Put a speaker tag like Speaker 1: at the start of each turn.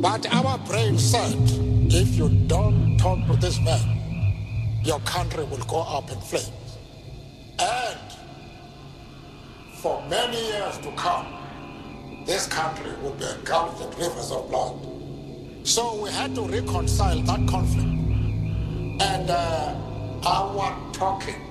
Speaker 1: But our brain said, if you don't talk to this man, your country will go up in flames. And for many years to come, this country will be engulfed in rivers of blood. So we had to reconcile that conflict. And uh, our talking